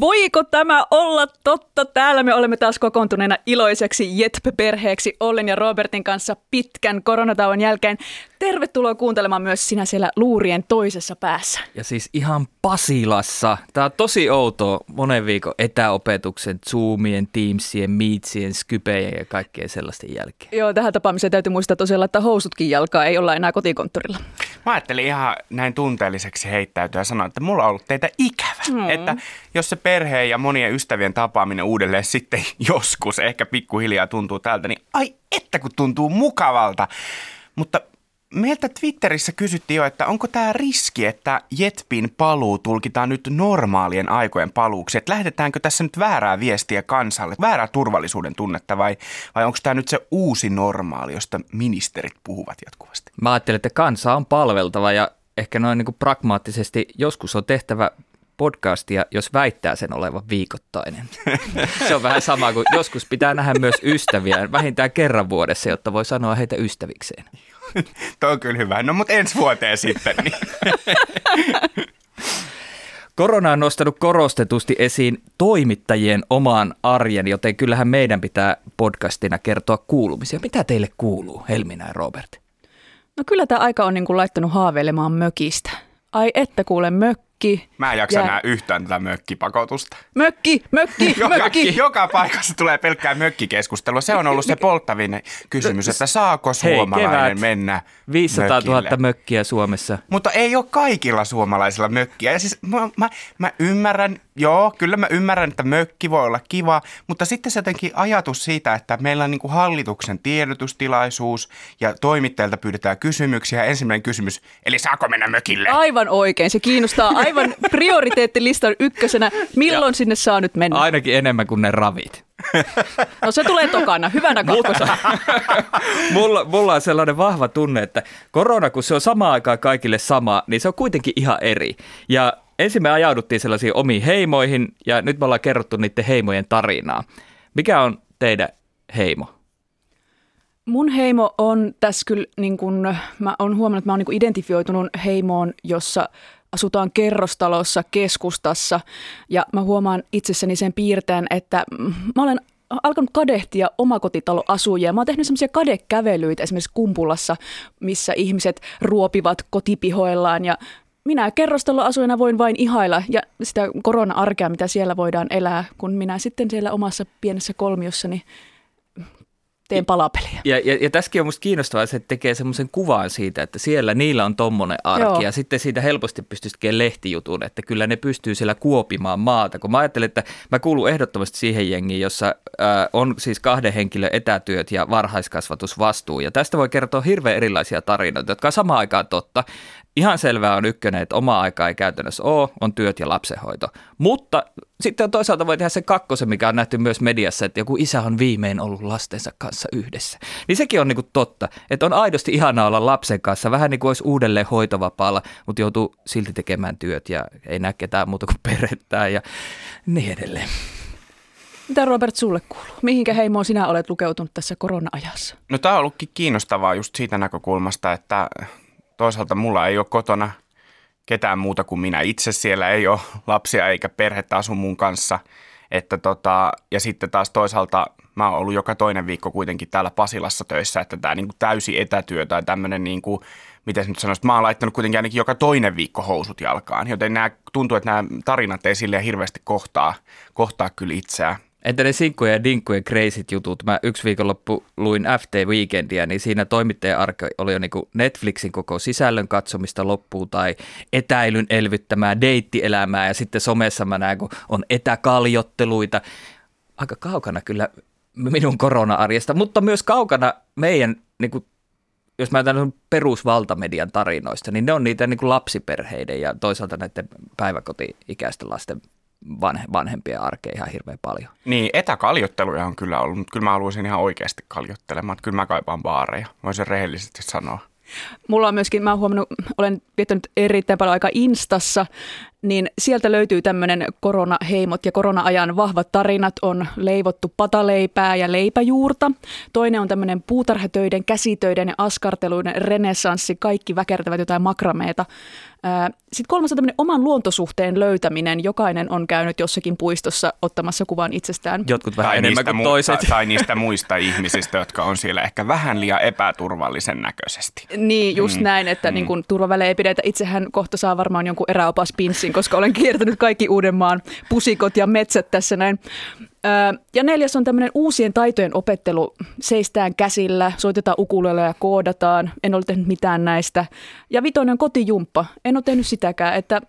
Voiko tämä olla totta? Täällä me olemme taas kokoontuneena iloiseksi Jetp-perheeksi Ollen ja Robertin kanssa pitkän koronatauon jälkeen. Tervetuloa kuuntelemaan myös sinä siellä luurien toisessa päässä. Ja siis ihan Pasilassa. Tämä on tosi outoa monen viikon etäopetuksen, Zoomien, Teamsien, Meetsien, Skypejen ja kaikkeen sellaisten jälkeen. Joo, tähän tapaamiseen täytyy muistaa tosiaan että housutkin jalkaa, ei olla enää kotikonttorilla. Mä ajattelin ihan näin tunteelliseksi heittäytyä ja sanoa, että mulla on ollut teitä ikävä. Mm. Että jos se perheen ja monien ystävien tapaaminen uudelleen sitten joskus ehkä pikkuhiljaa tuntuu tältä, niin ai että kun tuntuu mukavalta. Mutta meiltä Twitterissä kysyttiin jo, että onko tämä riski, että Jetpin paluu tulkitaan nyt normaalien aikojen paluuksi. Että lähdetäänkö tässä nyt väärää viestiä kansalle, väärää turvallisuuden tunnetta vai, vai onko tämä nyt se uusi normaali, josta ministerit puhuvat jatkuvasti? Mä ajattelin, että kansa on palveltava ja ehkä noin niin kuin pragmaattisesti joskus on tehtävä podcastia, jos väittää sen olevan viikoittainen. Se on vähän sama kuin joskus pitää nähdä myös ystäviä vähintään kerran vuodessa, jotta voi sanoa heitä ystävikseen. Tuo on kyllä hyvä. No mutta ensi vuoteen sitten. Niin. Korona on nostanut korostetusti esiin toimittajien oman arjen, joten kyllähän meidän pitää podcastina kertoa kuulumisia. Mitä teille kuuluu, Helminä ja Robert? No kyllä tämä aika on niin kuin laittanut haaveilemaan mökistä. Ai että kuule mökki. Mä en jaksa Ja- yhtään tätä mökkipakotusta. Mökki, mökki, Joka, mökki. joka paikassa tulee pelkkää mökkikeskustelua. Se on ollut se polttavin kysymys, että saako Hei, suomalainen kevät. mennä 500 000 mökille. mökkiä Suomessa. Mutta ei ole kaikilla suomalaisilla mökkiä. Ja siis mä, mä, mä ymmärrän, joo, kyllä mä ymmärrän, että mökki voi olla kiva, mutta sitten se jotenkin ajatus siitä, että meillä on niin kuin hallituksen tiedotustilaisuus ja toimittajilta pyydetään kysymyksiä. Ensimmäinen kysymys, eli saako mennä mökille? Aivan oikein. Se kiinnostaa aivan prioriteettilistan ykkösenä. Milloin sinne saa nyt mennä? Ainakin enemmän kuin ne ravit. No se tulee tokana. Hyvänä kakkosena. mulla, mulla on sellainen vahva tunne, että korona, kun se on samaan aikaan kaikille sama, niin se on kuitenkin ihan eri. Ja ensin me ajauduttiin sellaisiin omiin heimoihin, ja nyt me ollaan kerrottu niiden heimojen tarinaa. Mikä on teidän heimo? Mun heimo on tässä kyllä, niin kun, mä oon huomannut, että mä oon niin identifioitunut heimoon, jossa asutaan kerrostalossa keskustassa. Ja mä huomaan itsessäni sen piirteen, että mä olen alkanut kadehtia omakotitaloasujia. Mä oon tehnyt semmoisia kadekävelyitä esimerkiksi Kumpulassa, missä ihmiset ruopivat kotipihoillaan ja minä kerrostaloasujana voin vain ihailla ja sitä korona-arkea, mitä siellä voidaan elää, kun minä sitten siellä omassa pienessä kolmiossani teen palapeliä. Ja, ja, ja tässäkin on musta kiinnostavaa, että se tekee semmoisen kuvan siitä, että siellä niillä on tommonen arki Joo. ja sitten siitä helposti pystyisi tekemään lehtijutun, että kyllä ne pystyy siellä kuopimaan maata. Kun mä ajattelen, että mä kuulun ehdottomasti siihen jengiin, jossa äh, on siis kahden henkilön etätyöt ja varhaiskasvatusvastuu. Ja tästä voi kertoa hirveän erilaisia tarinoita, jotka on samaan aikaan totta. Ihan selvää on ykkönen, että oma aika ei käytännössä ole, on työt ja lapsenhoito. Mutta sitten on toisaalta voi tehdä se kakkosen, mikä on nähty myös mediassa, että joku isä on viimein ollut lastensa kanssa yhdessä. Niin sekin on niinku totta, että on aidosti ihanaa olla lapsen kanssa, vähän niin kuin olisi uudelleen hoitovapaalla, mutta joutuu silti tekemään työt ja ei näe ketään muuta kuin perhettään ja niin edelleen. Mitä Robert sulle kuuluu? Mihinkä heimoon sinä olet lukeutunut tässä korona-ajassa? No tämä on ollutkin kiinnostavaa just siitä näkökulmasta, että toisaalta mulla ei ole kotona ketään muuta kuin minä itse. Siellä ei ole lapsia eikä perhettä asu mun kanssa. Että tota, ja sitten taas toisaalta mä oon ollut joka toinen viikko kuitenkin täällä Pasilassa töissä, että tämä niinku täysi etätyö tai tämmöinen, niinku, miten nyt sanoisi, mä oon laittanut kuitenkin ainakin joka toinen viikko housut jalkaan. Joten nämä, tuntuu, että nämä tarinat ei silleen hirveästi kohtaa, kohtaa kyllä itseään. Entä ne sinkkujen ja dinkkujen crazyt jutut? Mä yksi viikonloppu luin FT Weekendia, niin siinä toimittajan arki oli jo niinku Netflixin koko sisällön katsomista loppuun tai etäilyn elvyttämää deittielämää ja sitten somessa mä näen, kun on etäkaljotteluita. Aika kaukana kyllä minun korona-arjesta, mutta myös kaukana meidän, niinku, jos mä ajattelen perusvaltamedian tarinoista, niin ne on niitä niinku lapsiperheiden ja toisaalta näiden päiväkoti-ikäisten lasten vanhe, vanhempien arkeen ihan hirveän paljon. Niin, etäkaljotteluja on kyllä ollut, mutta kyllä mä haluaisin ihan oikeasti kaljottelemaan. Että kyllä mä kaipaan baareja, voisin rehellisesti sanoa. Mulla on myöskin, mä oon huomannut, olen viettänyt erittäin paljon aikaa Instassa, niin sieltä löytyy tämmöinen koronaheimot ja korona-ajan vahvat tarinat. On leivottu pataleipää ja leipäjuurta. Toinen on tämmöinen puutarhatöiden, käsitöiden ja askarteluiden renessanssi. Kaikki väkertävät jotain makrameeta. Sitten kolmas on tämmöinen oman luontosuhteen löytäminen. Jokainen on käynyt jossakin puistossa ottamassa kuvan itsestään. Jotkut vähän tai enemmän kuin mu- toiset. Tai, tai niistä muista ihmisistä, jotka on siellä ehkä vähän liian epäturvallisen näköisesti. Niin, just mm. näin, että mm. niin kun turvavälejä ei pidetä. Itsehän kohta saa varmaan jonkun eräopas pinssin, koska olen kiertänyt kaikki Uudenmaan pusikot ja metsät tässä näin. Ja neljäs on tämmöinen uusien taitojen opettelu. Seistään käsillä, soitetaan ukulele ja koodataan. En ole tehnyt mitään näistä. Ja vitoinen on kotijumppa. En ole tehnyt sitäkään, että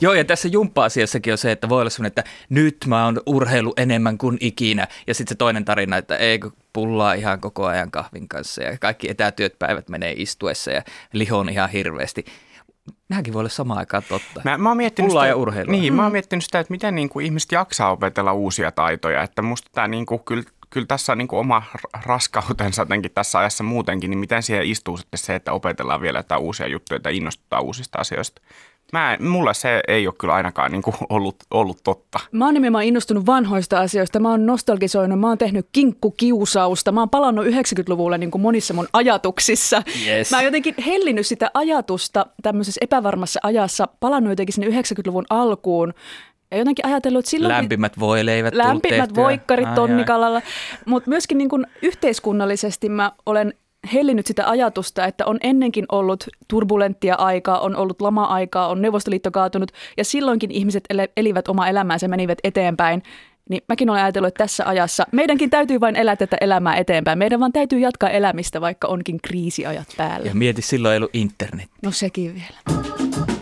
Joo, ja tässä jumppa-asiassakin on se, että voi olla sellainen, että nyt mä oon urheilu enemmän kuin ikinä. Ja sitten se toinen tarina, että ei pullaa ihan koko ajan kahvin kanssa ja kaikki etätyöt päivät menee istuessa ja lihon ihan hirveästi. Nämäkin voi olla samaan aikaan totta. Mä, mä oon miettinyt sitä, ja urheilua. Niin, mä oon miettinyt sitä, että miten niin kuin ihmiset jaksaa opetella uusia taitoja. Että musta tämä niin kuin, kyllä, kyllä tässä on niin kuin oma raskautensa jotenkin tässä ajassa muutenkin, niin miten siihen istuu sitten se, että opetellaan vielä jotain uusia juttuja, että innostutaan uusista asioista. Mä, mulla se ei ole kyllä ainakaan niin kuin ollut, ollut totta. Mä oon nimenomaan innostunut vanhoista asioista. Mä oon nostalgisoinut, mä oon tehnyt kinkkukiusausta. Mä oon palannut 90-luvulle niin kuin monissa mun ajatuksissa. Yes. Mä oon jotenkin hellinnyt sitä ajatusta tämmöisessä epävarmassa ajassa, palannut jotenkin sinne 90-luvun alkuun. Ja jotenkin ajatellut, että silloin... Lämpimät voileivät Lämpimät voikkarit tonnikalalla. Mutta myöskin niin kuin yhteiskunnallisesti mä olen hellinyt sitä ajatusta, että on ennenkin ollut turbulenttia aikaa, on ollut lama-aikaa, on Neuvostoliitto kaatunut ja silloinkin ihmiset elivät omaa elämäänsä, menivät eteenpäin. Niin mäkin olen ajatellut, että tässä ajassa meidänkin täytyy vain elää tätä elämää eteenpäin. Meidän vaan täytyy jatkaa elämistä, vaikka onkin kriisiajat päällä. Ja mieti, silloin ei ollut internet. No sekin vielä.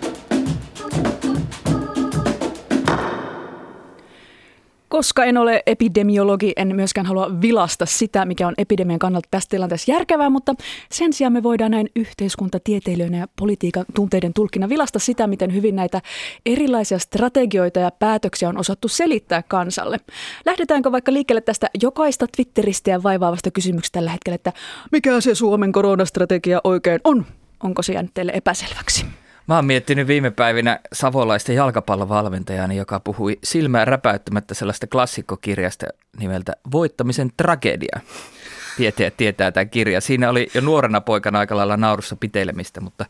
Koska en ole epidemiologi, en myöskään halua vilasta sitä, mikä on epidemian kannalta tässä tilanteessa järkevää, mutta sen sijaan me voidaan näin yhteiskuntatieteilijöinä ja politiikan tunteiden tulkina vilasta sitä, miten hyvin näitä erilaisia strategioita ja päätöksiä on osattu selittää kansalle. Lähdetäänkö vaikka liikkeelle tästä jokaista Twitteristä ja vaivaavasta kysymyksestä tällä hetkellä, että mikä se Suomen koronastrategia oikein on? Onko se jäänyt teille epäselväksi? Mä oon miettinyt viime päivinä savolaista jalkapallovalmentajani, joka puhui silmää räpäyttämättä sellaista klassikkokirjasta nimeltä Voittamisen tragedia. Tietäjät tietää tämä kirja. Siinä oli jo nuorena poikana aika lailla naurussa piteilemistä, mutta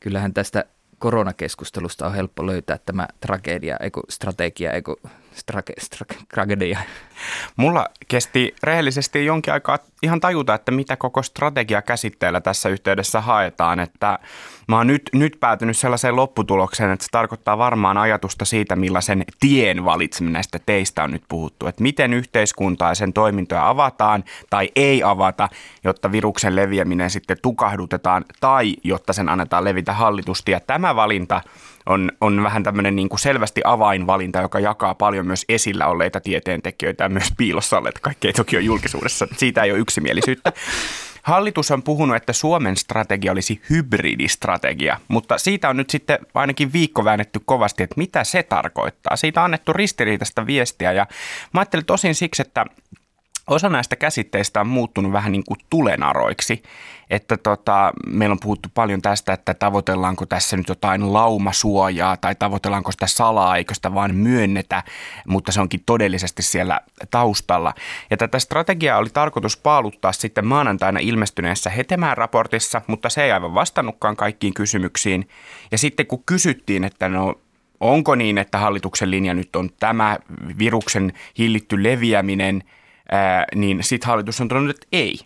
kyllähän tästä koronakeskustelusta on helppo löytää tämä tragedia, eiku strategia, eiku strage, strage, tragedia. Mulla kesti rehellisesti jonkin aikaa ihan tajuta, että mitä koko strategia käsitteellä tässä yhteydessä haetaan. Että mä oon nyt, nyt päätynyt sellaiseen lopputulokseen, että se tarkoittaa varmaan ajatusta siitä, millaisen tien valitseminen näistä teistä on nyt puhuttu. Että miten yhteiskuntaa ja sen toimintoja avataan tai ei avata, jotta viruksen leviäminen sitten tukahdutetaan tai jotta sen annetaan levitä hallitusti. Ja tämä valinta on, on vähän tämmöinen niin kuin selvästi avainvalinta, joka jakaa paljon myös esillä olleita tieteentekijöitä ja myös piilossa olleita. Kaikki ei toki ole julkisuudessa. Siitä ei ole yksimielisyyttä. Hallitus on puhunut, että Suomen strategia olisi hybridistrategia, mutta siitä on nyt sitten ainakin viikko väännetty kovasti, että mitä se tarkoittaa. Siitä on annettu ristiriitaista viestiä ja mä ajattelin tosin siksi, että osa näistä käsitteistä on muuttunut vähän niin kuin tulenaroiksi. Että tota, meillä on puhuttu paljon tästä, että tavoitellaanko tässä nyt jotain laumasuojaa tai tavoitellaanko sitä salaa, eikö sitä vaan myönnetä, mutta se onkin todellisesti siellä taustalla. Ja tätä strategiaa oli tarkoitus paaluttaa sitten maanantaina ilmestyneessä Hetemään raportissa, mutta se ei aivan vastannutkaan kaikkiin kysymyksiin. Ja sitten kun kysyttiin, että no onko niin, että hallituksen linja nyt on tämä viruksen hillitty leviäminen – ää, niin sitten hallitus on todennut, että ei.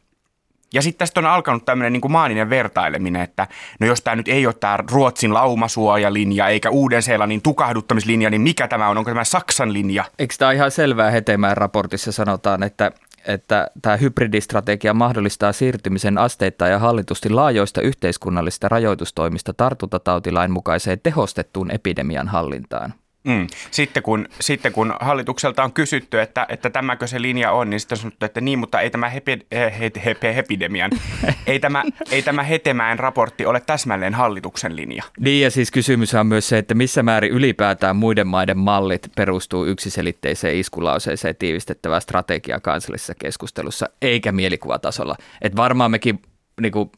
Ja sitten tästä on alkanut tämmöinen niin maaninen vertaileminen, että no jos tämä nyt ei ole tämä Ruotsin laumasuojalinja eikä Uuden-Seelannin tukahduttamislinja, niin mikä tämä on? Onko tämä Saksan linja? Eikö tämä ihan selvää Hetemään raportissa sanotaan, että että tämä hybridistrategia mahdollistaa siirtymisen asteittain ja hallitusti laajoista yhteiskunnallisista rajoitustoimista tartuntatautilain mukaiseen tehostettuun epidemian hallintaan. Mm. Sitten, kun, sitten kun hallitukselta on kysytty, että, että tämäkö se linja on, niin sitten on sanottu, että niin, mutta ei tämä hepi, he, he, he, epidemian, ei tämä, ei tämä Hetemäen raportti ole täsmälleen hallituksen linja. Niin ja siis kysymys on myös se, että missä määrin ylipäätään muiden maiden mallit perustuu yksiselitteiseen iskulauseeseen tiivistettävää strategiaa kansallisessa keskustelussa, eikä mielikuvatasolla. Että varmaan mekin niin kuin,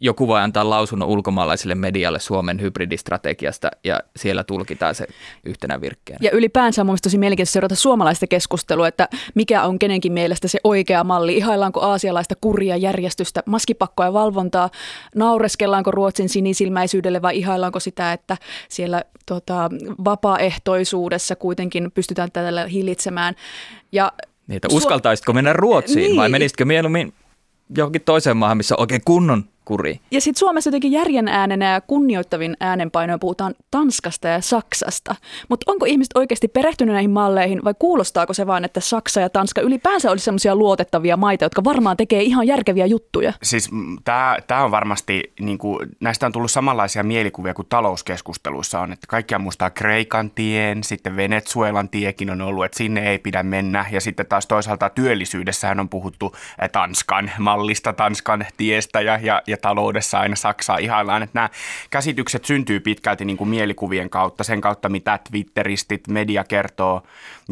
joku voi antaa lausunnon ulkomaalaiselle medialle Suomen hybridistrategiasta ja siellä tulkitaan se yhtenä virkkeenä. Ja ylipäänsä on mielestäni tosi mielenkiintoista seurata suomalaista keskustelua, että mikä on kenenkin mielestä se oikea malli. Ihaillaanko aasialaista kuria, järjestystä, maskipakkoa ja valvontaa? Naureskellaanko Ruotsin sinisilmäisyydelle vai ihaillaanko sitä, että siellä tota, vapaaehtoisuudessa kuitenkin pystytään tällä hillitsemään? Ja niin, että uskaltaisitko mennä Ruotsiin niin. vai menisitkö mieluummin johonkin toiseen maahan, missä on oikein kunnon kuri. Ja sitten Suomessa jotenkin järjen äänenä ja kunnioittavin äänenpainoja puhutaan Tanskasta ja Saksasta. Mutta onko ihmiset oikeasti perehtynyt näihin malleihin vai kuulostaako se vain, että Saksa ja Tanska ylipäänsä olisi sellaisia luotettavia maita, jotka varmaan tekee ihan järkeviä juttuja? Siis tämä on varmasti, niin kuin, näistä on tullut samanlaisia mielikuvia kuin talouskeskusteluissa on, että kaikkia muistaa Kreikan tien, sitten Venezuelan tiekin on ollut, että sinne ei pidä mennä. Ja sitten taas toisaalta työllisyydessähän on puhuttu Tanskan mallista, Tanskan tiestä ja, ja, ja taloudessa aina Saksaa ihaillaan, että nämä käsitykset syntyy pitkälti niin kuin mielikuvien kautta, sen kautta mitä Twitteristit, media kertoo.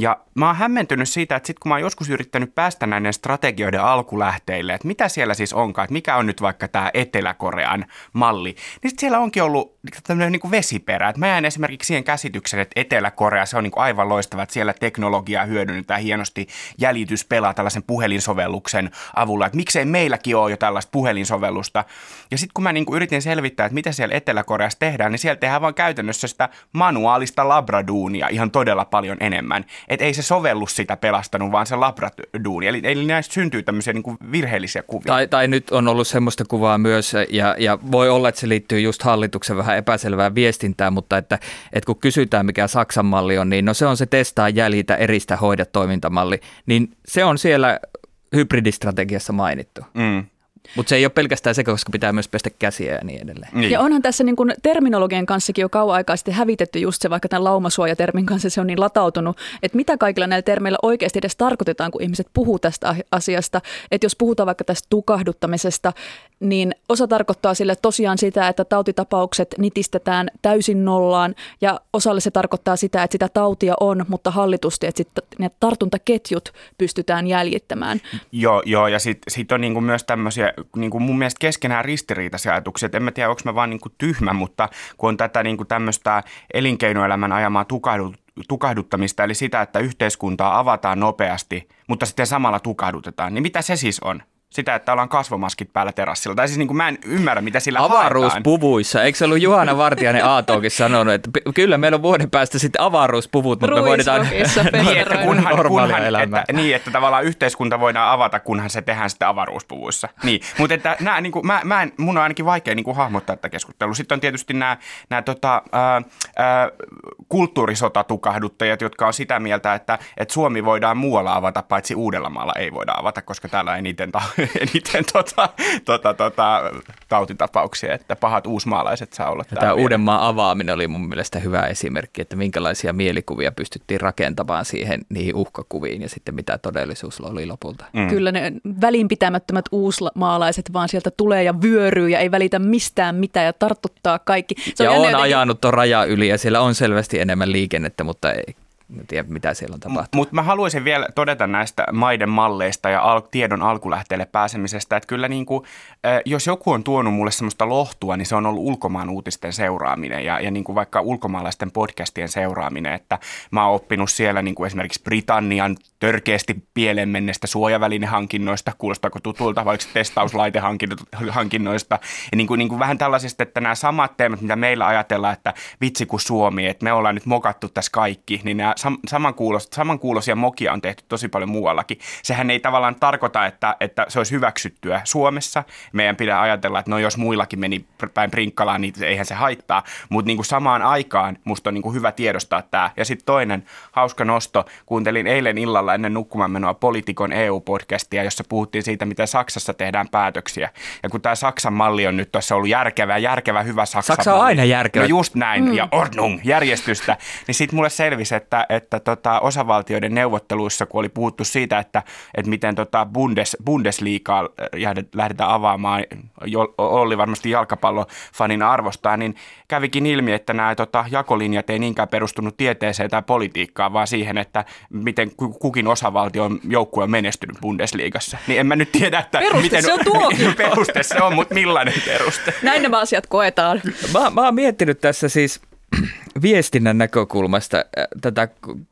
Ja mä oon hämmentynyt siitä, että sitten kun mä oon joskus yrittänyt päästä näiden strategioiden alkulähteille, että mitä siellä siis onkaan, että mikä on nyt vaikka tämä Etelä-Korean malli, niin sitten siellä onkin ollut tämmöinen niin kuin vesiperä. Että mä jään esimerkiksi siihen käsitykseen, että Etelä-Korea, se on niin kuin aivan loistava, että siellä teknologiaa hyödynnetään hienosti, jäljitys pelaa tällaisen puhelinsovelluksen avulla, että miksei meilläkin ole jo tällaista puhelinsovellusta. Ja sitten kun mä niin yritin selvittää, että mitä siellä Etelä-Koreassa tehdään, niin siellä tehdään vaan käytännössä sitä manuaalista labraduunia ihan todella paljon enemmän. Että ei se sovellus sitä pelastanut, vaan se labraduuni. Eli, eli näistä syntyy tämmöisiä niin kuin virheellisiä kuvia. Tai, tai nyt on ollut semmoista kuvaa myös, ja, ja voi olla, että se liittyy just hallituksen vähän epäselvään viestintään, mutta että, että kun kysytään, mikä Saksan malli on, niin no se on se testaa, jäljitä, eristä, hoida toimintamalli, niin se on siellä hybridistrategiassa mainittu. Mm. Mutta se ei ole pelkästään se, koska pitää myös pestä käsiä ja niin edelleen. Niin. Ja onhan tässä niin kun terminologian kanssakin jo kauan aikaa sitten hävitetty just se, vaikka tämän laumasuojatermin kanssa se on niin latautunut, että mitä kaikilla näillä termeillä oikeasti edes tarkoitetaan, kun ihmiset puhuu tästä asiasta. Että jos puhutaan vaikka tästä tukahduttamisesta, niin osa tarkoittaa sille tosiaan sitä, että tautitapaukset nitistetään täysin nollaan ja osalle se tarkoittaa sitä, että sitä tautia on, mutta hallitusti, että sitten ne tartuntaketjut pystytään jäljittämään. Joo, joo ja sitten sit on niinku myös tämmöisiä niinku mun mielestä keskenään ristiriitaisia ajatuksia, että en mä tiedä, onko mä vaan niinku tyhmä, mutta kun on tätä niinku tämmöistä elinkeinoelämän ajamaa tukahdut, tukahduttamista, eli sitä, että yhteiskuntaa avataan nopeasti, mutta sitten samalla tukahdutetaan, niin mitä se siis on? Sitä, että ollaan kasvomaskit päällä terassilla. Tai siis niin kuin mä en ymmärrä, mitä sillä Avaruuspuvuissa. Eikö se ollut Juhana Vartijainen Aatokin sanonut, että kyllä meillä on vuoden päästä sitten avaruuspuvut, mutta me voidaan niin, että kunhan, kunhan, että, niin, että tavallaan yhteiskunta voidaan avata, kunhan se tehdään sitten avaruuspuvuissa. Niin, mutta että nämä, niin kuin, mä, mä en, mun on ainakin vaikea niin kuin hahmottaa tätä keskustelua. Sitten on tietysti nämä, nämä tota, ää, ää, kulttuurisotatukahduttajat, jotka on sitä mieltä, että, että Suomi voidaan muualla avata, paitsi Uudellamaalla ei voida avata, koska täällä eniten ta- eniten tota, tota, tota, tautitapauksia, että pahat uusmaalaiset saa olla Tämä Uudenmaan avaaminen oli mun mielestä hyvä esimerkki, että minkälaisia mielikuvia pystyttiin rakentamaan siihen niihin uhkakuviin ja sitten mitä todellisuus oli lopulta. Mm. Kyllä ne välinpitämättömät uusmaalaiset vaan sieltä tulee ja vyöryy ja ei välitä mistään mitään ja tartuttaa kaikki. Se ja on, on jotenkin... ajanut tuon raja yli ja siellä on selvästi enemmän liikennettä, mutta ei, en tiedä, mitä siellä on tapahtunut. Mutta mä haluaisin vielä todeta näistä maiden malleista ja al- tiedon alkulähteelle pääsemisestä, että kyllä niin kuin, jos joku on tuonut mulle semmoista lohtua, niin se on ollut ulkomaan uutisten seuraaminen ja, ja niin kuin vaikka ulkomaalaisten podcastien seuraaminen, että mä oon oppinut siellä niin kuin esimerkiksi Britannian törkeästi pieleen menneistä suojavälinehankinnoista, kuulostaako tutulta, vaikka testauslaitehankinnoista, ja niin kuin, niin kuin vähän tällaisesta, että nämä samat teemat, mitä meillä ajatellaan, että vitsi kuin Suomi, että me ollaan nyt mokattu tässä kaikki, niin nämä sam, samankuulos, samankuuloisia mokia on tehty tosi paljon muuallakin. Sehän ei tavallaan tarkoita, että, että se olisi hyväksyttyä Suomessa. Meidän pitää ajatella, että no jos muillakin meni päin prinkkalaan, niin eihän se haittaa. Mutta niin kuin samaan aikaan musta on niin kuin hyvä tiedostaa tämä. Ja sitten toinen hauska nosto. Kuuntelin eilen illalla ennen nukkumaan menoa Politikon EU-podcastia, jossa puhuttiin siitä, miten Saksassa tehdään päätöksiä. Ja kun tämä Saksan malli on nyt tuossa ollut järkevä, järkevä, hyvä Saksan Saksa on malli. aina järkevä. No just näin, mm. ja ordnung, järjestystä. Niin sitten mulle selvisi, että, että tota, osavaltioiden neuvotteluissa, kun oli puhuttu siitä, että, että miten tota Bundes, Bundesliigaa lähdetään avaamaan, oli varmasti jalkapallofanin arvostaa, niin kävikin ilmi, että nämä tota, jakolinjat ei niinkään perustunut tieteeseen tai politiikkaan, vaan siihen, että miten kukin osavaltion joukkue on menestynyt Bundesliigassa. Niin en mä nyt tiedä, että Peruste miten se on tuokin. peruste se on, mutta millainen peruste? Näin nämä asiat koetaan. Mä, mä oon miettinyt tässä siis viestinnän näkökulmasta äh, tätä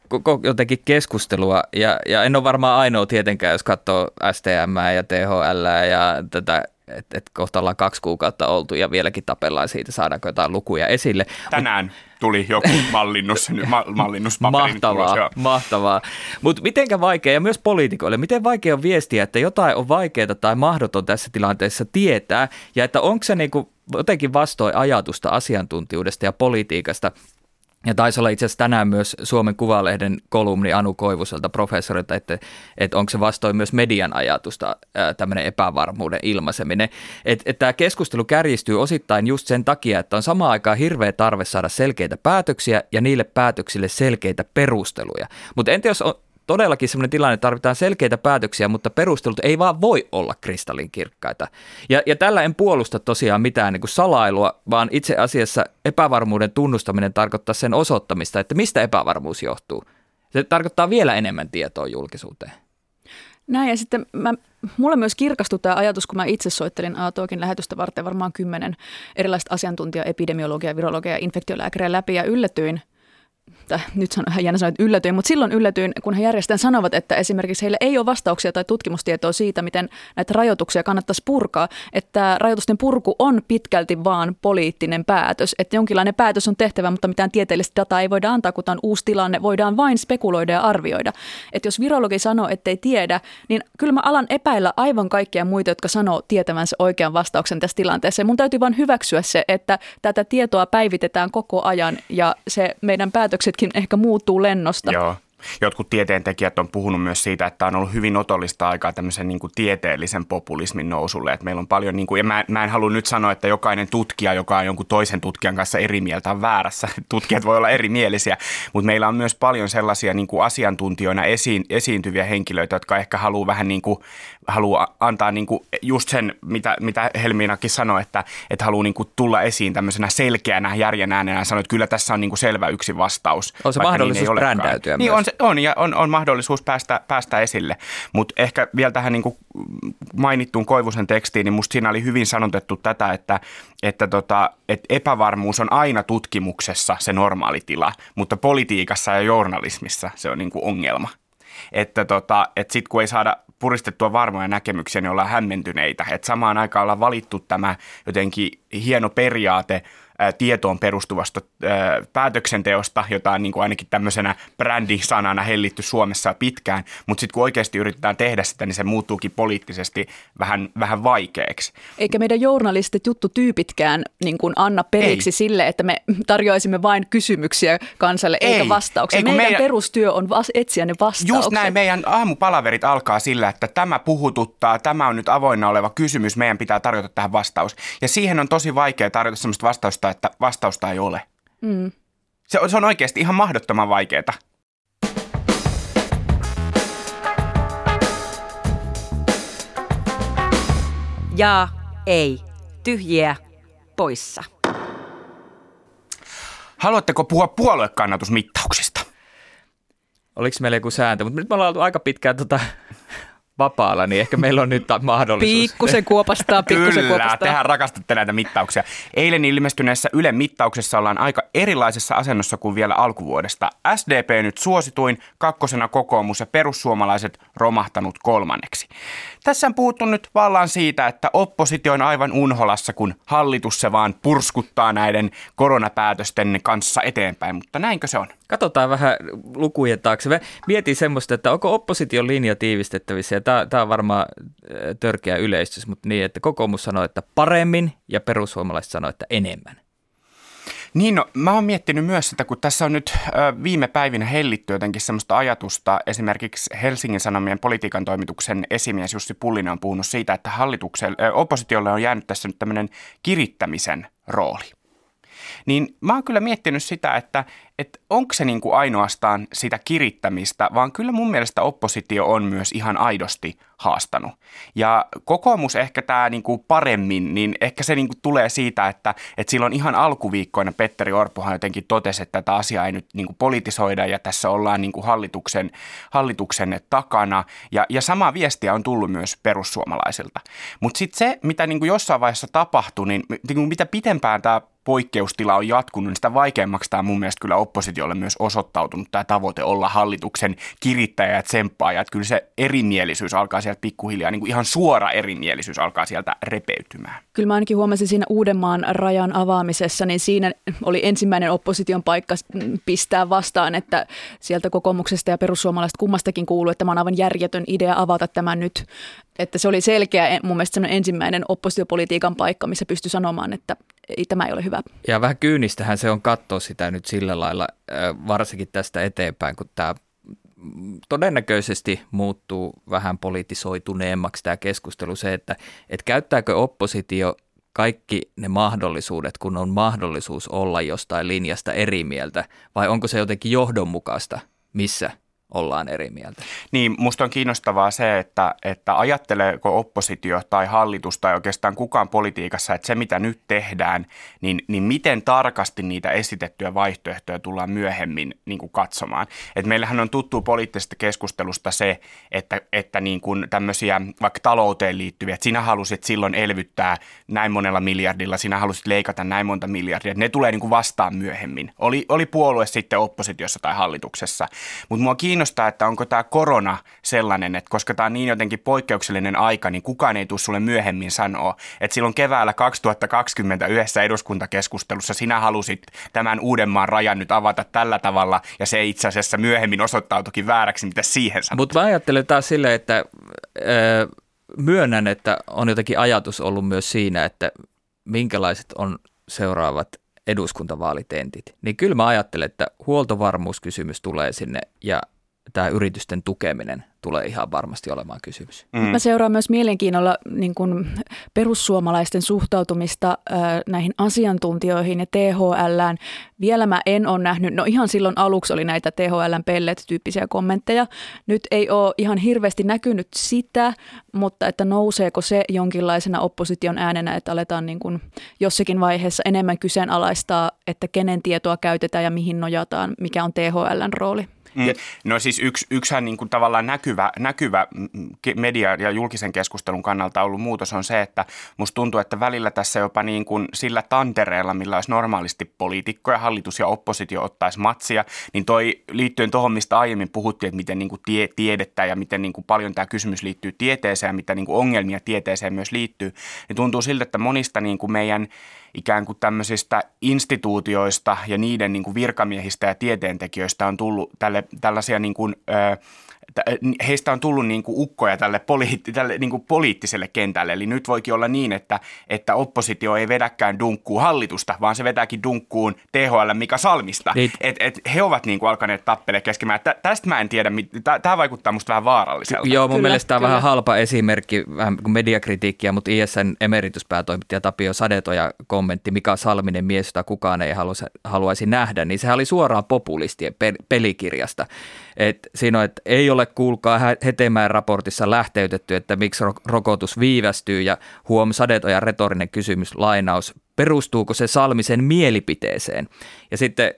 koko jotenkin keskustelua, ja, ja en ole varmaan ainoa tietenkään, jos katsoo STM ja THL ja tätä että et kohta ollaan kaksi kuukautta oltu ja vieläkin tapellaan siitä, saadaanko jotain lukuja esille. Tänään tuli joku mallinnus, ma, mallinnuspaperi. Mahtavaa, tulos, mahtavaa. Mutta mitenkä vaikea, ja myös poliitikoille, miten vaikea on viestiä, että jotain on vaikeaa tai mahdoton tässä tilanteessa tietää, ja että onko se niinku jotenkin vastoin ajatusta asiantuntijuudesta ja politiikasta, ja taisi olla itse asiassa tänään myös Suomen Kuvalehden kolumni Anu Koivuselta professorilta, että, että onko se vastoin myös median ajatusta tämmöinen epävarmuuden ilmaiseminen. Että, että tämä keskustelu kärjistyy osittain just sen takia, että on samaan aikaan hirveä tarve saada selkeitä päätöksiä ja niille päätöksille selkeitä perusteluja. Mutta entä jos on, todellakin sellainen tilanne, että tarvitaan selkeitä päätöksiä, mutta perustelut ei vaan voi olla kristallinkirkkaita. Ja, ja tällä en puolusta tosiaan mitään niin kuin salailua, vaan itse asiassa epävarmuuden tunnustaminen tarkoittaa sen osoittamista, että mistä epävarmuus johtuu. Se tarkoittaa vielä enemmän tietoa julkisuuteen. Näin ja sitten mä, mulle myös kirkastui tämä ajatus, kun mä itse soittelin Aatoakin lähetystä varten varmaan kymmenen erilaista asiantuntija, epidemiologia, virologia ja infektiolääkäriä läpi ja yllätyin – tai nyt sanon ihan jännä sanoa, että yllätyin, mutta silloin yllätyin, kun he järjestäjät sanovat, että esimerkiksi heillä ei ole vastauksia tai tutkimustietoa siitä, miten näitä rajoituksia kannattaisi purkaa, että rajoitusten purku on pitkälti vaan poliittinen päätös, että jonkinlainen päätös on tehtävä, mutta mitään tieteellistä dataa ei voida antaa, kun tämä on uusi tilanne, voidaan vain spekuloida ja arvioida. Että jos virologi sanoo, ettei tiedä, niin kyllä mä alan epäillä aivan kaikkia muita, jotka sanoo tietävänsä oikean vastauksen tässä tilanteessa. Ja mun täytyy vain hyväksyä se, että tätä tietoa päivitetään koko ajan ja se meidän päätöksetkin ehkä muuttuu lennosta. Joo. Jotkut tieteentekijät on puhunut myös siitä, että on ollut hyvin otollista aikaa tämmöisen niin kuin tieteellisen populismin nousulle. Että meillä on paljon, niin kuin, ja mä, mä en halua nyt sanoa, että jokainen tutkija, joka on jonkun toisen tutkijan kanssa eri mieltä, on väärässä. Tutkijat voi olla erimielisiä, mutta meillä on myös paljon sellaisia niin kuin asiantuntijoina esiin, esiintyviä henkilöitä, jotka ehkä haluaa vähän niin kuin, haluaa antaa niin kuin just sen, mitä, mitä Helminakin sanoi, että, että haluaa niin kuin tulla esiin tämmöisenä selkeänä järjen äänenä ja sanoa, että kyllä tässä on niin kuin selvä yksi vastaus. On se vaikka mahdollisuus niin brändäytyä Niin myös. on, se, on ja on, on mahdollisuus päästä, päästä esille. Mutta ehkä vielä tähän niin kuin mainittuun Koivusen tekstiin, niin musta siinä oli hyvin sanotettu tätä, että, että, tota, että epävarmuus on aina tutkimuksessa se normaali tila, mutta politiikassa ja journalismissa se on niin kuin ongelma. Että, tota, että sitten kun ei saada puristettua varmoja näkemyksiä, niin ollaan hämmentyneitä. Että samaan aikaan ollaan valittu tämä jotenkin hieno periaate tietoon perustuvasta ää, päätöksenteosta, jota on niin kuin ainakin tämmöisenä brändisanana hellitty Suomessa pitkään, mutta sitten kun oikeasti yritetään tehdä sitä, niin se muuttuukin poliittisesti vähän, vähän vaikeaksi. Eikä meidän journalistit juttutyypitkään niin kuin anna periksi Ei. sille, että me tarjoaisimme vain kysymyksiä kansalle eikä Ei. vastauksia. Ei, meidän, meidän- perustyö on vas- etsiä ne vastaukset. Just näin, meidän aamupalaverit alkaa sillä, että tämä puhututtaa, tämä on nyt avoinna oleva kysymys, meidän pitää tarjota tähän vastaus. Ja siihen on tosi vaikea tarjota sellaista vastausta, että vastausta ei ole. Mm. Se on, se on oikeasti ihan mahdottoman vaikeaa. Ja ei. Tyhjiä poissa. Haluatteko puhua puoluekannatusmittauksista? Oliko meillä joku sääntö, mutta nyt me ollaan oltu aika pitkään tota, vapaalla, niin ehkä meillä on nyt mahdollisuus. Pikkusen kuopastaa, pikkusen Kyllä, kuopastaa. tehän rakastatte näitä mittauksia. Eilen ilmestyneessä Ylen mittauksessa ollaan aika erilaisessa asennossa kuin vielä alkuvuodesta. SDP nyt suosituin, kakkosena kokoomus ja perussuomalaiset romahtanut kolmanneksi. Tässä on puhuttu nyt vallan siitä, että oppositio on aivan unholassa, kun hallitus se vaan purskuttaa näiden koronapäätösten kanssa eteenpäin, mutta näinkö se on? Katsotaan vähän lukujen taakse. Mä mietin semmoista, että onko opposition linja tiivistettävissä, ja tämä on varmaan äh, törkeä yleistys, mutta niin, että kokoomus sanoi, että paremmin, ja perussuomalaiset sanoi, että enemmän. Niin, no, mä oon miettinyt myös sitä, kun tässä on nyt ö, viime päivinä hellitty jotenkin semmoista ajatusta. Esimerkiksi Helsingin Sanomien politiikan toimituksen esimies Jussi Pullinen on puhunut siitä, että hallitukselle, ö, oppositiolle on jäänyt tässä nyt tämmöinen kirittämisen rooli. Niin mä oon kyllä miettinyt sitä, että, että onko se niin kuin ainoastaan sitä kirittämistä, vaan kyllä mun mielestä oppositio on myös ihan aidosti haastanut. Ja kokoomus ehkä tämä niin kuin paremmin, niin ehkä se niin kuin tulee siitä, että, että silloin ihan alkuviikkoina Petteri Orpohan jotenkin totesi, että tätä asiaa ei nyt niin kuin politisoida ja tässä ollaan niin kuin hallituksen, hallituksen takana. Ja, ja sama viestiä on tullut myös perussuomalaisilta. Mutta sitten se, mitä niin kuin jossain vaiheessa tapahtui, niin, niin kuin mitä pitempään tämä poikkeustila on jatkunut, niin sitä vaikeammaksi tämä mun mielestä kyllä oppositiolle myös osoittautunut tämä tavoite olla hallituksen kirittäjä ja tsemppaaja. Että kyllä se erimielisyys alkaa sieltä pikkuhiljaa, niin kuin ihan suora erimielisyys alkaa sieltä repeytymään. Kyllä mä ainakin huomasin siinä Uudenmaan rajan avaamisessa, niin siinä oli ensimmäinen opposition paikka pistää vastaan, että sieltä kokoomuksesta ja perussuomalaisista kummastakin kuuluu, että tämä on aivan järjetön idea avata tämä nyt. Että se oli selkeä mun mielestä ensimmäinen oppositiopolitiikan paikka, missä pystyi sanomaan, että ei, tämä ei ole hyvä. Ja vähän kyynistähän se on katsoa sitä nyt sillä lailla, varsinkin tästä eteenpäin, kun tämä todennäköisesti muuttuu vähän politisoituneemmaksi tämä keskustelu. Se, että, että käyttääkö oppositio kaikki ne mahdollisuudet, kun on mahdollisuus olla jostain linjasta eri mieltä, vai onko se jotenkin johdonmukaista, missä ollaan eri mieltä. Niin, musta on kiinnostavaa se, että, että ajatteleeko oppositio tai hallitus tai oikeastaan kukaan politiikassa, että se mitä nyt tehdään, niin, niin miten tarkasti niitä esitettyjä vaihtoehtoja tullaan myöhemmin niin kuin katsomaan. Et meillähän on tuttu poliittisesta keskustelusta se, että, että niin kuin tämmöisiä vaikka talouteen liittyviä, että sinä halusit silloin elvyttää näin monella miljardilla, sinä halusit leikata näin monta miljardia, ne tulee niin kuin vastaan myöhemmin. Oli, oli puolue sitten oppositiossa tai hallituksessa, mutta mua kiinnostaa, että onko tämä korona sellainen, että koska tämä on niin jotenkin poikkeuksellinen aika, niin kukaan ei tule sulle myöhemmin sanoa, että silloin keväällä 2020 yhdessä eduskuntakeskustelussa sinä halusit tämän Uudenmaan rajan nyt avata tällä tavalla, ja se itse asiassa myöhemmin osoittautukin vääräksi, mitä siihen sanot. Mutta mä ajattelen taas silleen, että öö, myönnän, että on jotenkin ajatus ollut myös siinä, että minkälaiset on seuraavat eduskuntavaalitentit, niin kyllä mä ajattelen, että huoltovarmuuskysymys tulee sinne ja tämä yritysten tukeminen tulee ihan varmasti olemaan kysymys. Mm. Mä seuraan myös mielenkiinnolla niin kuin perussuomalaisten suhtautumista äh, näihin asiantuntijoihin ja THLään. Vielä mä en ole nähnyt, no ihan silloin aluksi oli näitä THLn pellet-tyyppisiä kommentteja. Nyt ei ole ihan hirveästi näkynyt sitä, mutta että nouseeko se jonkinlaisena opposition äänenä, että aletaan niin kuin jossakin vaiheessa enemmän kyseenalaistaa, että kenen tietoa käytetään ja mihin nojataan, mikä on THLn rooli. Mm. No siis yksi, yksihän niin kuin tavallaan näkyvä, näkyvä media- ja julkisen keskustelun kannalta ollut muutos on se, että musta tuntuu, että välillä tässä jopa niin kuin sillä tantereella, millä olisi normaalisti poliitikkoja, hallitus ja oppositio ottaisi matsia, niin toi liittyen tuohon, mistä aiemmin puhuttiin, että miten niin kuin tie, tiedettä ja miten niin kuin paljon tämä kysymys liittyy tieteeseen ja mitä niin kuin ongelmia tieteeseen myös liittyy, niin tuntuu siltä, että monista niin kuin meidän ikään kuin tämmöisistä instituutioista ja niiden niin kuin virkamiehistä ja tieteentekijöistä on tullut tälle, tällaisia niin kuin, ö, heistä on tullut niin kuin ukkoja tälle, poliitti, tälle niin kuin poliittiselle kentälle. Eli nyt voikin olla niin, että, että oppositio ei vedäkään dunkkuun hallitusta, vaan se vetääkin dunkkuun THL Mika Salmista. Niin. Et, et he ovat niin kuin alkaneet tappele keskimään. Tästä mä en tiedä, tämä vaikuttaa musta vähän vaaralliselta. Joo, mun kyllä, mielestä tämä on vähän halpa esimerkki, vähän kuin mediakritiikkiä, mutta ISN emerityspäätoimittaja Tapio Sadetoja kommentti, Mika Salminen mies, jota kukaan ei haluaisi, haluaisi nähdä, niin sehän oli suoraan populistien pelikirjasta. Et siinä on, että ei ole kuulkaa Hetemäen raportissa lähteytetty, että miksi rokotus viivästyy ja huom sadetoja retorinen kysymys, lainaus, perustuuko se Salmisen mielipiteeseen? Ja sitten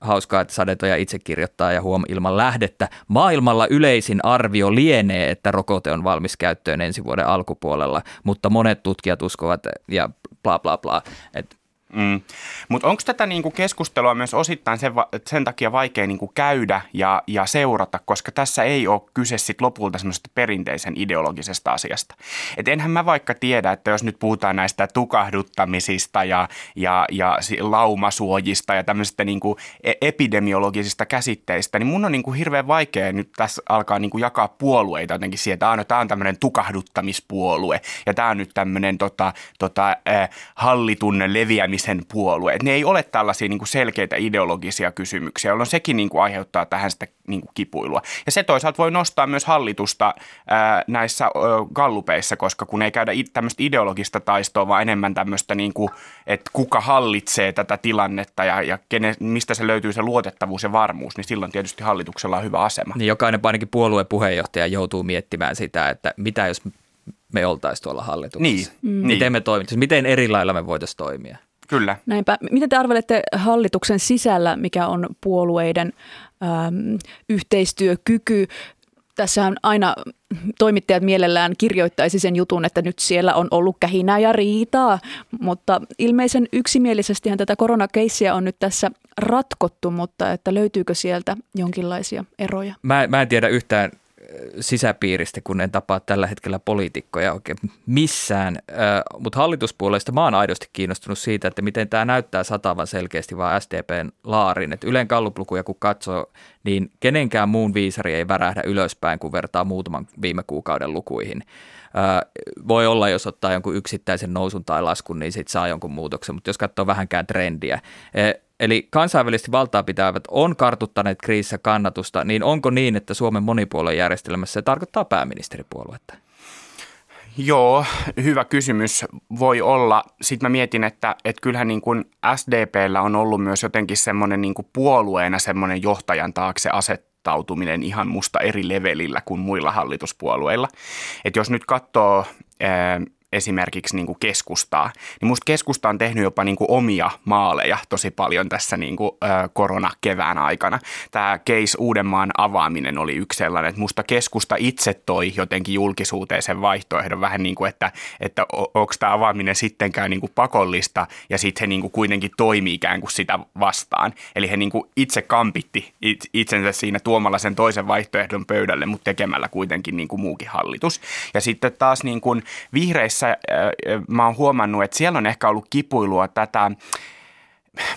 hauskaa, että Sadetoja itse kirjoittaa ja huom ilman lähdettä. Maailmalla yleisin arvio lienee, että rokote on valmis käyttöön ensi vuoden alkupuolella, mutta monet tutkijat uskovat ja bla bla bla. Et Mm. Mutta onko tätä niinku keskustelua myös osittain sen, va- sen takia vaikea niinku käydä ja, ja seurata, koska tässä ei ole kyse sit lopulta semmoisesta perinteisen ideologisesta asiasta. Et enhän mä vaikka tiedä, että jos nyt puhutaan näistä tukahduttamisista ja, ja, ja laumasuojista ja tämmöisistä niinku e- epidemiologisista käsitteistä, niin mun on niinku hirveän vaikea nyt tässä alkaa niinku jakaa puolueita jotenkin sieltä, että tämä on tämmöinen tukahduttamispuolue ja tämä on nyt tämmöinen tota, tota, äh, hallitun leviämis ihmisen puolue. Et ne ei ole tällaisia niin kuin selkeitä ideologisia kysymyksiä, jolloin sekin niin kuin aiheuttaa tähän sitä niin kuin kipuilua. Ja se toisaalta voi nostaa myös hallitusta ää, näissä ä, gallupeissa, koska kun ei käydä it, tämmöistä ideologista taistoa, vaan enemmän tämmöistä, niin kuin, että kuka hallitsee tätä tilannetta ja, ja kene, mistä se löytyy se luotettavuus ja varmuus, niin silloin tietysti hallituksella on hyvä asema. Niin jokainen ainakin puolueen puheenjohtaja joutuu miettimään sitä, että mitä jos me oltaisiin tuolla hallituksessa. Niin, mm. Miten niin. me toimittaisiin, miten eri lailla me voitaisiin toimia. Kyllä. Näinpä. Miten te arvelette hallituksen sisällä, mikä on puolueiden äm, yhteistyökyky? Tässä on aina toimittajat mielellään kirjoittaisi sen jutun, että nyt siellä on ollut kähinää ja riitaa, mutta ilmeisen yksimielisestihän tätä koronakeissiä on nyt tässä ratkottu, mutta että löytyykö sieltä jonkinlaisia eroja? Mä, mä en tiedä yhtään sisäpiiristä, kun en tapaa tällä hetkellä poliitikkoja oikein missään. Mutta hallituspuolesta mä oon aidosti kiinnostunut siitä, että miten tämä näyttää satavan selkeästi vaan SDPn laarin. Et Ylen kalluplukuja kun katsoo, niin kenenkään muun viisari ei värähdä ylöspäin, kun vertaa muutaman viime kuukauden lukuihin. Voi olla, jos ottaa jonkun yksittäisen nousun tai laskun, niin sitten saa jonkun muutoksen, mutta jos katsoo vähänkään trendiä. Eli kansainvälisesti valtaa pitävät on kartuttaneet kriisissä kannatusta, niin onko niin, että Suomen monipuoluejärjestelmässä se tarkoittaa pääministeripuoluetta? Joo, hyvä kysymys. Voi olla. Sitten mä mietin, että, että kyllähän niin kuin SDPllä on ollut myös jotenkin semmoinen niin kuin puolueena semmoinen johtajan taakse asettautuminen ihan musta eri levelillä kuin muilla hallituspuolueilla. Et jos nyt katsoo esimerkiksi niin kuin keskustaa, niin musta keskusta on tehnyt jopa niin kuin omia maaleja tosi paljon tässä niin kuin, ö, koronakevään aikana. Tämä case Uudenmaan avaaminen oli yksi sellainen, että musta keskusta itse toi jotenkin julkisuuteen sen vaihtoehdon vähän niin kuin, että, että onko tämä avaaminen sittenkään niin kuin pakollista ja sitten he niin kuin kuitenkin toimii ikään kuin sitä vastaan. Eli he niin kuin itse kampitti itsensä siinä tuomalla sen toisen vaihtoehdon pöydälle, mutta tekemällä kuitenkin niin kuin muukin hallitus. Ja sitten taas niin kuin vihreissä äh, mä oon huomannut, että siellä on ehkä ollut kipuilua tätä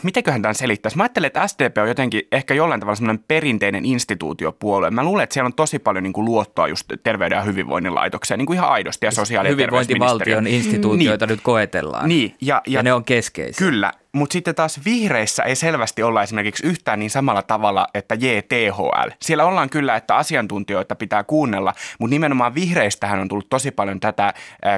mitenköhän tämän selittäisi? Mä ajattelen, että SDP on jotenkin ehkä jollain tavalla semmoinen perinteinen instituutiopuolue. Mä luulen, että siellä on tosi paljon niin kuin luottoa just terveyden ja hyvinvoinnin laitokseen, niin kuin ihan aidosti ja sosiaali- ja Hyvinvointivaltion instituutioita niin. nyt koetellaan. Niin, ja, ja, ja ne on keskeisiä. Kyllä, mutta sitten taas vihreissä ei selvästi olla esimerkiksi yhtään niin samalla tavalla, että JTHL. Siellä ollaan kyllä, että asiantuntijoita pitää kuunnella, mutta nimenomaan vihreistähän on tullut tosi paljon tätä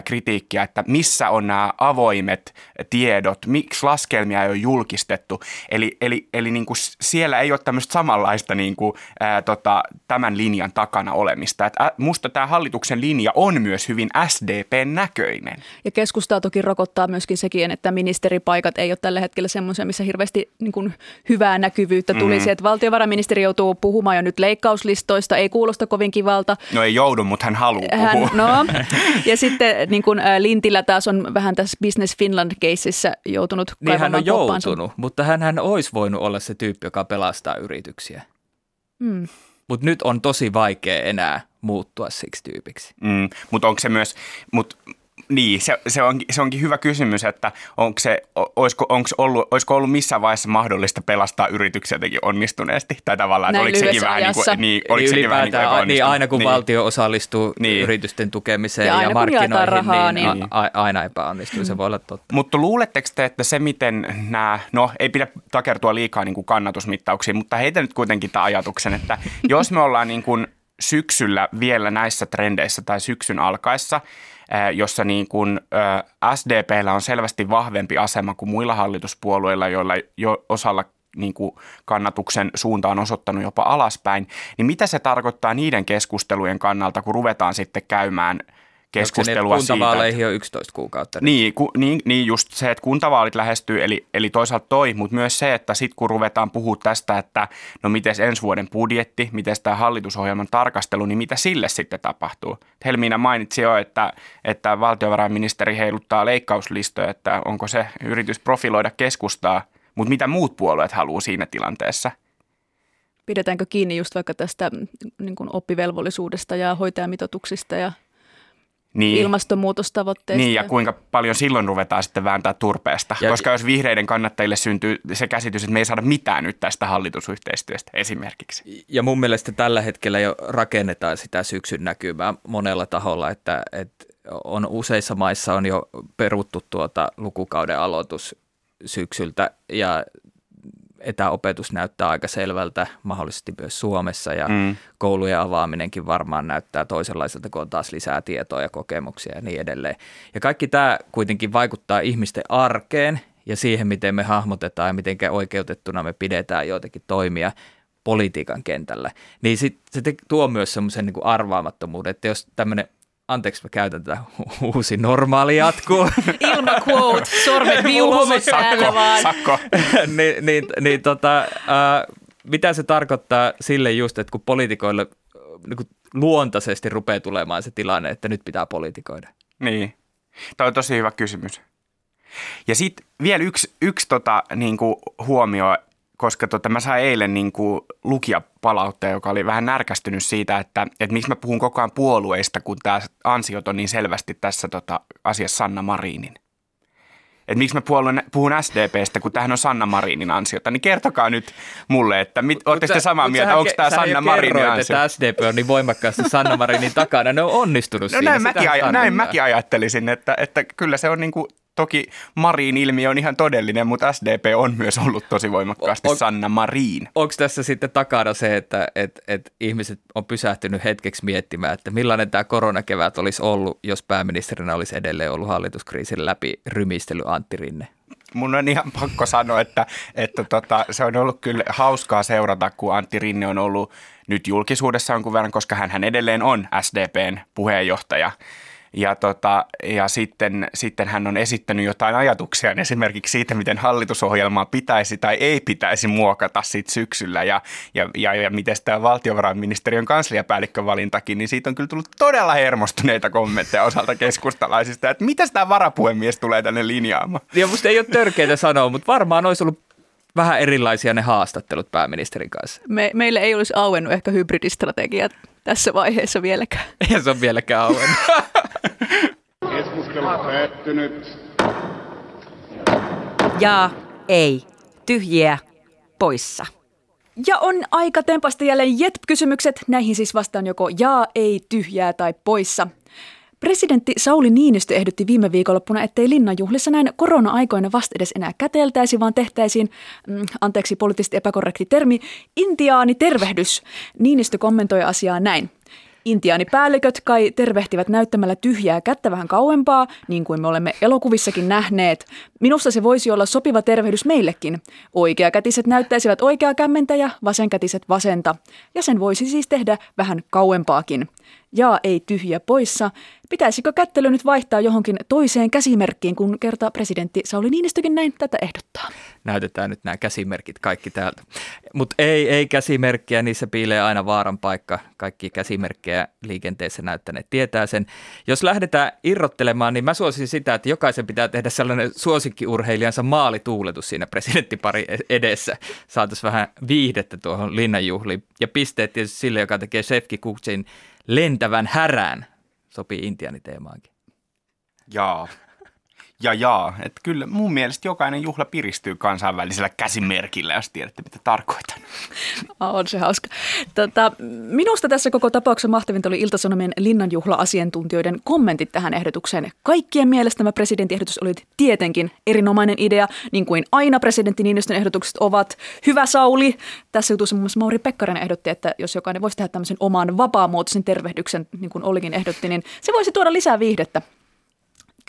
kritiikkiä, että missä on nämä avoimet tiedot, miksi laskelmia ei ole julkistettu. Eli, eli, eli niin kuin siellä ei ole tämmöistä samanlaista niin kuin, ää, tota, tämän linjan takana olemista. Et, ä, musta tämä hallituksen linja on myös hyvin SDP-näköinen. Ja keskustaa toki rokottaa myöskin sekin, että ministeripaikat ei ole tällä hetkellä semmoisia, missä hirveästi niin kuin, hyvää näkyvyyttä tulisi. Mm. Että valtiovarainministeri joutuu puhumaan jo nyt leikkauslistoista, ei kuulosta kovin kivalta. No ei joudu, mutta hän haluaa hän, puhua. No, ja sitten niin kuin, Lintilä taas on vähän tässä Business Finland-keississä joutunut Niin hän on poppaansa. joutunut, mutta hän, hän olisi voinut olla se tyyppi, joka pelastaa yrityksiä. Mm. Mutta nyt on tosi vaikea enää muuttua siksi tyypiksi. Mm, mutta onko se myös, mut niin, se, se, on, se onkin hyvä kysymys, että onko, se, olisiko, onko ollut, olisiko ollut missään vaiheessa mahdollista pelastaa yrityksiä jotenkin onnistuneesti? Tai tavallaan, että oliko sekin vähän niin kuin, niin, oliko sekin vähän niin, kuin niin aina kun niin. valtio osallistuu niin. yritysten tukemiseen ja, ja markkinoihin, rahaa, niin, niin. A, aina epäonnistuu, se voi olla totta. Mutta luuletteko te, että se miten nämä, no ei pidä takertua liikaa niin kuin kannatusmittauksiin, mutta heitä nyt kuitenkin tämän ajatuksen, että jos me ollaan niin kuin syksyllä vielä näissä trendeissä tai syksyn alkaessa, jossa niin kuin SDPllä on selvästi vahvempi asema kuin muilla hallituspuolueilla, joilla jo osalla niin kuin kannatuksen suunta on osoittanut jopa alaspäin, niin mitä se tarkoittaa niiden keskustelujen kannalta, kun ruvetaan sitten käymään keskustelua siitä. kuntavaaleihin on 11 kuukautta. Niin, ku, niin, niin just se, että kuntavaalit lähestyy, eli, eli toisaalta toi, mutta myös se, että sitten kun ruvetaan puhua tästä, että no miten ensi vuoden budjetti, miten tämä hallitusohjelman tarkastelu, niin mitä sille sitten tapahtuu? Helmiina mainitsi jo, että, että valtiovarainministeri heiluttaa leikkauslistoja, että onko se yritys profiloida keskustaa, mutta mitä muut puolueet haluaa siinä tilanteessa? Pidetäänkö kiinni just vaikka tästä mm, niin oppivelvollisuudesta ja hoitajamitoituksista ja Niin. ilmastonmuutostavoitteista? Niin, ja kuinka paljon silloin ruvetaan sitten vääntää turpeesta. Ja- Koska jos vihreiden kannattajille syntyy se käsitys, että me ei saada mitään nyt tästä hallitusyhteistyöstä esimerkiksi. Ja mun mielestä tällä hetkellä jo rakennetaan sitä syksyn näkymää monella taholla, että, että on useissa maissa on jo peruttu tuota lukukauden aloitus syksyltä ja etäopetus näyttää aika selvältä, mahdollisesti myös Suomessa ja mm. koulujen avaaminenkin varmaan näyttää toisenlaiselta, kun on taas lisää tietoa ja kokemuksia ja niin edelleen. Ja kaikki tämä kuitenkin vaikuttaa ihmisten arkeen ja siihen, miten me hahmotetaan ja miten oikeutettuna me pidetään joitakin toimia politiikan kentällä. Niin sit, se tuo myös semmoisen niin arvaamattomuuden, että jos tämmöinen anteeksi mä käytän tätä uusi normaali jatkuu, Ilma quote, sormet viuhumme täällä vaan. Sakko. niin, niin, niin tota, ää, mitä se tarkoittaa sille just, että kun poliitikoille äh, niin kuin luontaisesti rupeaa tulemaan se tilanne, että nyt pitää politikoida. Niin. Tämä on tosi hyvä kysymys. Ja sitten vielä yksi, yksi tota, niin kuin huomio, koska tota, mä sain eilen niin kuin lukijapalautteen, joka oli vähän närkästynyt siitä, että, että miksi mä puhun koko ajan puolueista, kun tämä ansiot on niin selvästi tässä tota, asiassa Sanna Marinin. Että miksi mä puhun, puhun SDPstä, kun tämähän on Sanna Marinin ansiota, niin kertokaa nyt mulle, että mit, ootteko te samaa mieltä, onko tämä Sanna Marinin kerroit, ansio? että SDP on niin voimakkaasti Sanna Marinin takana. Ne on onnistunut No siinä. näin, mäkin, näin mäkin ajattelisin, että, että kyllä se on niin kuin, toki Marin ilmiö on ihan todellinen, mutta SDP on myös ollut tosi voimakkaasti O- Sanna Marin. Onko tässä sitten takana se, että et, et ihmiset on pysähtynyt hetkeksi miettimään, että millainen tämä koronakevät olisi ollut, jos pääministerinä olisi edelleen ollut hallituskriisin läpi rymistely Antti Rinne? Mun on ihan pakko sanoa, että, että tota, se on ollut kyllä hauskaa seurata, kun Antti Rinne on ollut nyt julkisuudessa jonkun verran, koska hän edelleen on SDPn puheenjohtaja. Ja, tota, ja sitten, sitten hän on esittänyt jotain ajatuksia esimerkiksi siitä, miten hallitusohjelmaa pitäisi tai ei pitäisi muokata sit syksyllä ja, ja, ja, ja miten tämä valtiovarainministeriön kansliapäällikkövalintakin, niin siitä on kyllä tullut todella hermostuneita kommentteja osalta keskustalaisista, että mitä tämä varapuhemies tulee tänne linjaamaan. Ja musta ei ole törkeitä sanoa, mutta varmaan olisi ollut vähän erilaisia ne haastattelut pääministerin kanssa. Me, meille ei olisi auennut ehkä hybridistrategiat tässä vaiheessa vieläkään. Ja se on vieläkään auennut. Keskustelu päättynyt. Ja ei. Tyhjiä. Poissa. Ja on aika tempasta jälleen jet-kysymykset. Näihin siis vastaan joko jaa, ei, tyhjää tai poissa. Presidentti Sauli Niinistö ehdotti viime viikonloppuna, ettei linnanjuhlissa näin korona-aikoina vasta edes enää käteltäisi, vaan tehtäisiin, mm, anteeksi poliittisesti epäkorrekti termi, intiaanitervehdys. Niinistö kommentoi asiaa näin. Intiaanipäälliköt kai tervehtivät näyttämällä tyhjää kättä vähän kauempaa, niin kuin me olemme elokuvissakin nähneet. Minusta se voisi olla sopiva tervehdys meillekin. Oikeakätiset näyttäisivät oikeaa kämmentä ja vasenkätiset vasenta. Ja sen voisi siis tehdä vähän kauempaakin. Ja ei tyhjä poissa. Pitäisikö kättely nyt vaihtaa johonkin toiseen käsimerkkiin, kun kerta presidentti Sauli Niinistökin näin tätä ehdottaa? Näytetään nyt nämä käsimerkit kaikki täältä. Mutta ei, ei käsimerkkiä, niissä piilee aina vaaran paikka. Kaikki käsimerkkejä liikenteessä näyttäneet tietää sen. Jos lähdetään irrottelemaan, niin mä suosisin sitä, että jokaisen pitää tehdä sellainen suosikkiurheilijansa maalituuletus siinä presidenttipari edessä. Saataisiin vähän viihdettä tuohon linnanjuhliin. Ja pisteet tietysti sille, joka tekee Shefki Kuksin lentävän härään. Sopii intianiteemaankin. Jaa. Ja jaa, että kyllä mun mielestä jokainen juhla piristyy kansainvälisellä käsimerkillä, jos tiedätte mitä tarkoitan. Ah, On se hauska. Tota, minusta tässä koko tapauksessa mahtavinta oli Iltasanomien linnanjuhla-asiantuntijoiden kommentit tähän ehdotukseen. Kaikkien mielestä tämä presidentin ehdotus oli tietenkin erinomainen idea, niin kuin aina presidentti Niinistön ehdotukset ovat. Hyvä Sauli. Tässä jutussa muun muassa Mauri Pekkarinen ehdotti, että jos jokainen voisi tehdä tämmöisen oman vapaamuotoisen tervehdyksen, niin kuin Olikin ehdotti, niin se voisi tuoda lisää viihdettä.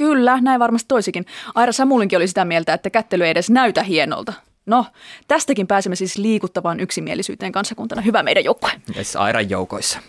Kyllä, näin varmasti toisikin. Aira Samulinkin oli sitä mieltä, että kättely ei edes näytä hienolta. No, tästäkin pääsemme siis liikuttavaan yksimielisyyteen kansakuntana. Hyvä meidän joukkue. Yes, Airan joukoissa.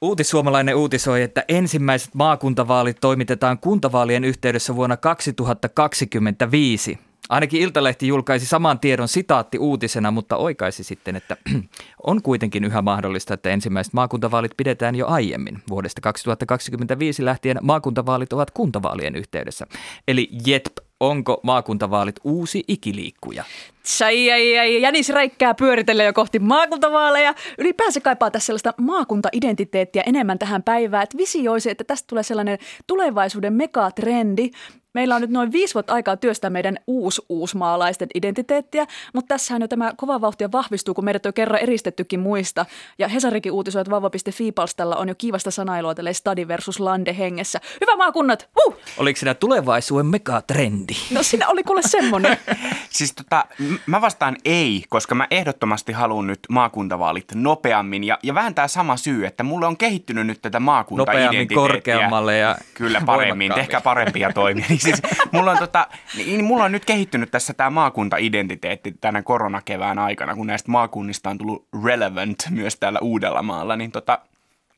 Uutissuomalainen uutisoi, että ensimmäiset maakuntavaalit toimitetaan kuntavaalien yhteydessä vuonna 2025. Ainakin Iltalehti julkaisi saman tiedon sitaatti uutisena, mutta oikaisi sitten, että on kuitenkin yhä mahdollista, että ensimmäiset maakuntavaalit pidetään jo aiemmin. Vuodesta 2025 lähtien maakuntavaalit ovat kuntavaalien yhteydessä. Eli JETP, onko maakuntavaalit uusi ikiliikkuja? Sai, ai, ai, jänis räikkää pyöritellä jo kohti maakuntavaaleja. Ylipäänsä kaipaa tässä sellaista maakuntaidentiteettiä enemmän tähän päivään, että visioisi, että tästä tulee sellainen tulevaisuuden megatrendi. Meillä on nyt noin viisi vuotta aikaa työstää meidän uus-uusmaalaisten identiteettiä, mutta tässähän jo tämä kova vauhtia vahvistuu, kun meidät on kerran eristettykin muista. Ja Hesarikin uutisoi, että vauva.fi-palstalla on jo kiivasta sanailua tälle stadi versus lande hengessä. Hyvä maakunnat! Uh! Oliko siinä tulevaisuuden megatrendi? No siinä oli kuule semmonen. Siis tota, mä vastaan ei, koska mä ehdottomasti haluan nyt maakuntavaalit nopeammin. Ja, ja vähän tämä sama syy, että mulle on kehittynyt nyt tätä maakuntaidentiteettiä. Nopeammin, korkeammalle ja Kyllä paremmin, tehkää parempia toimia. Niin siis, mulla, on tota, niin mulla on nyt kehittynyt tässä tämä maakuntaidentiteetti tänä koronakevään aikana, kun näistä maakunnista on tullut relevant myös täällä Uudellamaalla. Niin tota,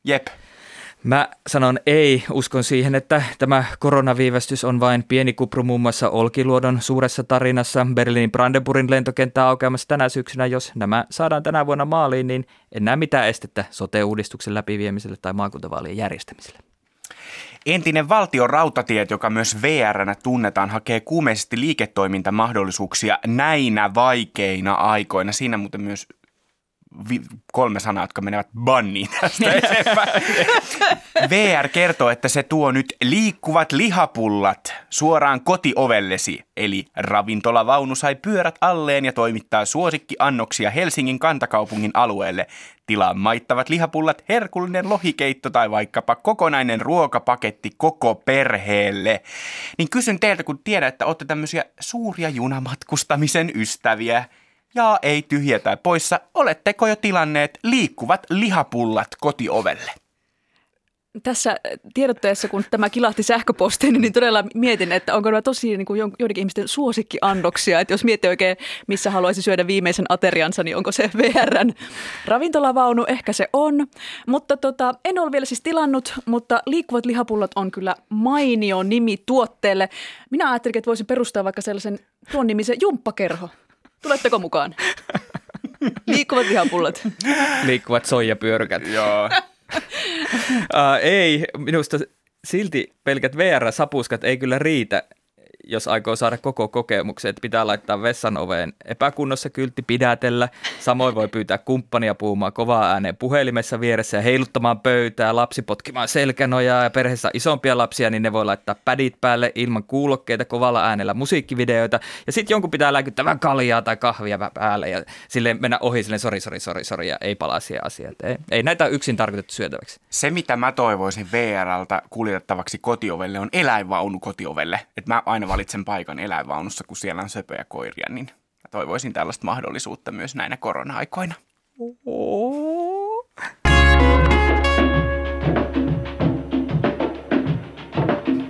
jep, Mä sanon ei, uskon siihen, että tämä koronaviivästys on vain pieni kupru muun muassa Olkiluodon suuressa tarinassa. Berliinin Brandenburgin lentokenttä aukeamassa tänä syksynä. Jos nämä saadaan tänä vuonna maaliin, niin en näe mitään estettä sote-uudistuksen läpiviemiselle tai maakuntavaalien järjestämiselle. Entinen valtion rautatiet, joka myös VRnä tunnetaan, hakee kuumeisesti liiketoimintamahdollisuuksia näinä vaikeina aikoina. Siinä muuten myös vi- kolme sanaa, jotka menevät banniin tästä eteenpäin. VR kertoo, että se tuo nyt liikkuvat lihapullat suoraan kotiovellesi. Eli ravintolavaunu sai pyörät alleen ja toimittaa suosikkiannoksia Helsingin kantakaupungin alueelle. Tilaa maittavat lihapullat, herkullinen lohikeitto tai vaikkapa kokonainen ruokapaketti koko perheelle. Niin kysyn teiltä, kun tiedän, että olette tämmöisiä suuria junamatkustamisen ystäviä. Ja ei tyhjä tai poissa, oletteko jo tilanneet liikkuvat lihapullat kotiovelle? Tässä tiedotteessa, kun tämä kilahti sähköpostiin, niin todella mietin, että onko nämä tosi niin kuin joidenkin ihmisten suosikkiannoksia. Että jos miettii oikein, missä haluaisi syödä viimeisen ateriansa, niin onko se VRn ravintolavaunu? Ehkä se on. Mutta tota, en ole vielä siis tilannut, mutta liikkuvat lihapullat on kyllä mainio nimi tuotteelle. Minä ajattelin, että voisin perustaa vaikka sellaisen tuon nimisen jumppakerho. Tuletteko mukaan? Liikkuvat lihapullat. Liikkuvat soijapyörkät. Joo. Uh, ei, minusta silti pelkät VR-sapuskat ei kyllä riitä, jos aikoo saada koko kokemuksen. Että pitää laittaa vessan oveen epäkunnossa kyltti pidätellä. Samoin voi pyytää kumppania puhumaan kovaa ääneen puhelimessa vieressä ja heiluttamaan pöytää, lapsi potkimaan selkänojaa ja perheessä isompia lapsia, niin ne voi laittaa pädit päälle ilman kuulokkeita kovalla äänellä musiikkivideoita. Ja sitten jonkun pitää lääkyttää vähän kaljaa tai kahvia päälle ja sille mennä ohi silleen sori, sori, sori, sori ja ei palaa siihen asiaan. Ei, ei näitä yksin tarkoitettu syötäväksi. Se, mitä mä toivoisin VRltä kuljetettavaksi kotiovelle, on eläinvaunu kotiovelle. Että mä aina valitsen paikan eläinvaunussa, kun siellä on söpöjä koiria, niin mä toivoisin tällaista mahdollisuutta myös näinä korona-aikoina.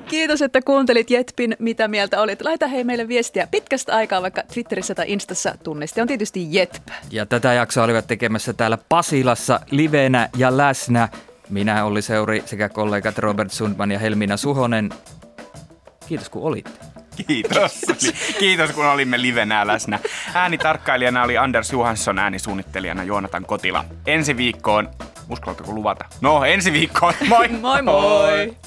Kiitos, että kuuntelit Jetpin. Mitä mieltä olit? Laita hei meille viestiä pitkästä aikaa vaikka Twitterissä tai Instassa. Tunniste on tietysti Jetp. Ja tätä jaksoa olivat tekemässä täällä Pasilassa livenä ja läsnä. Minä Olli Seuri sekä kollegat Robert Sundman ja Helmiina Suhonen. Kiitos kun olitte. Kiitos. Kiitos, kun olimme livenä läsnä. Äänitarkkailijana oli Anders Johansson, äänisuunnittelijana Joonatan Kotila. Ensi viikkoon, uskallatko luvata? No, ensi viikkoon. Moi! Moi moi!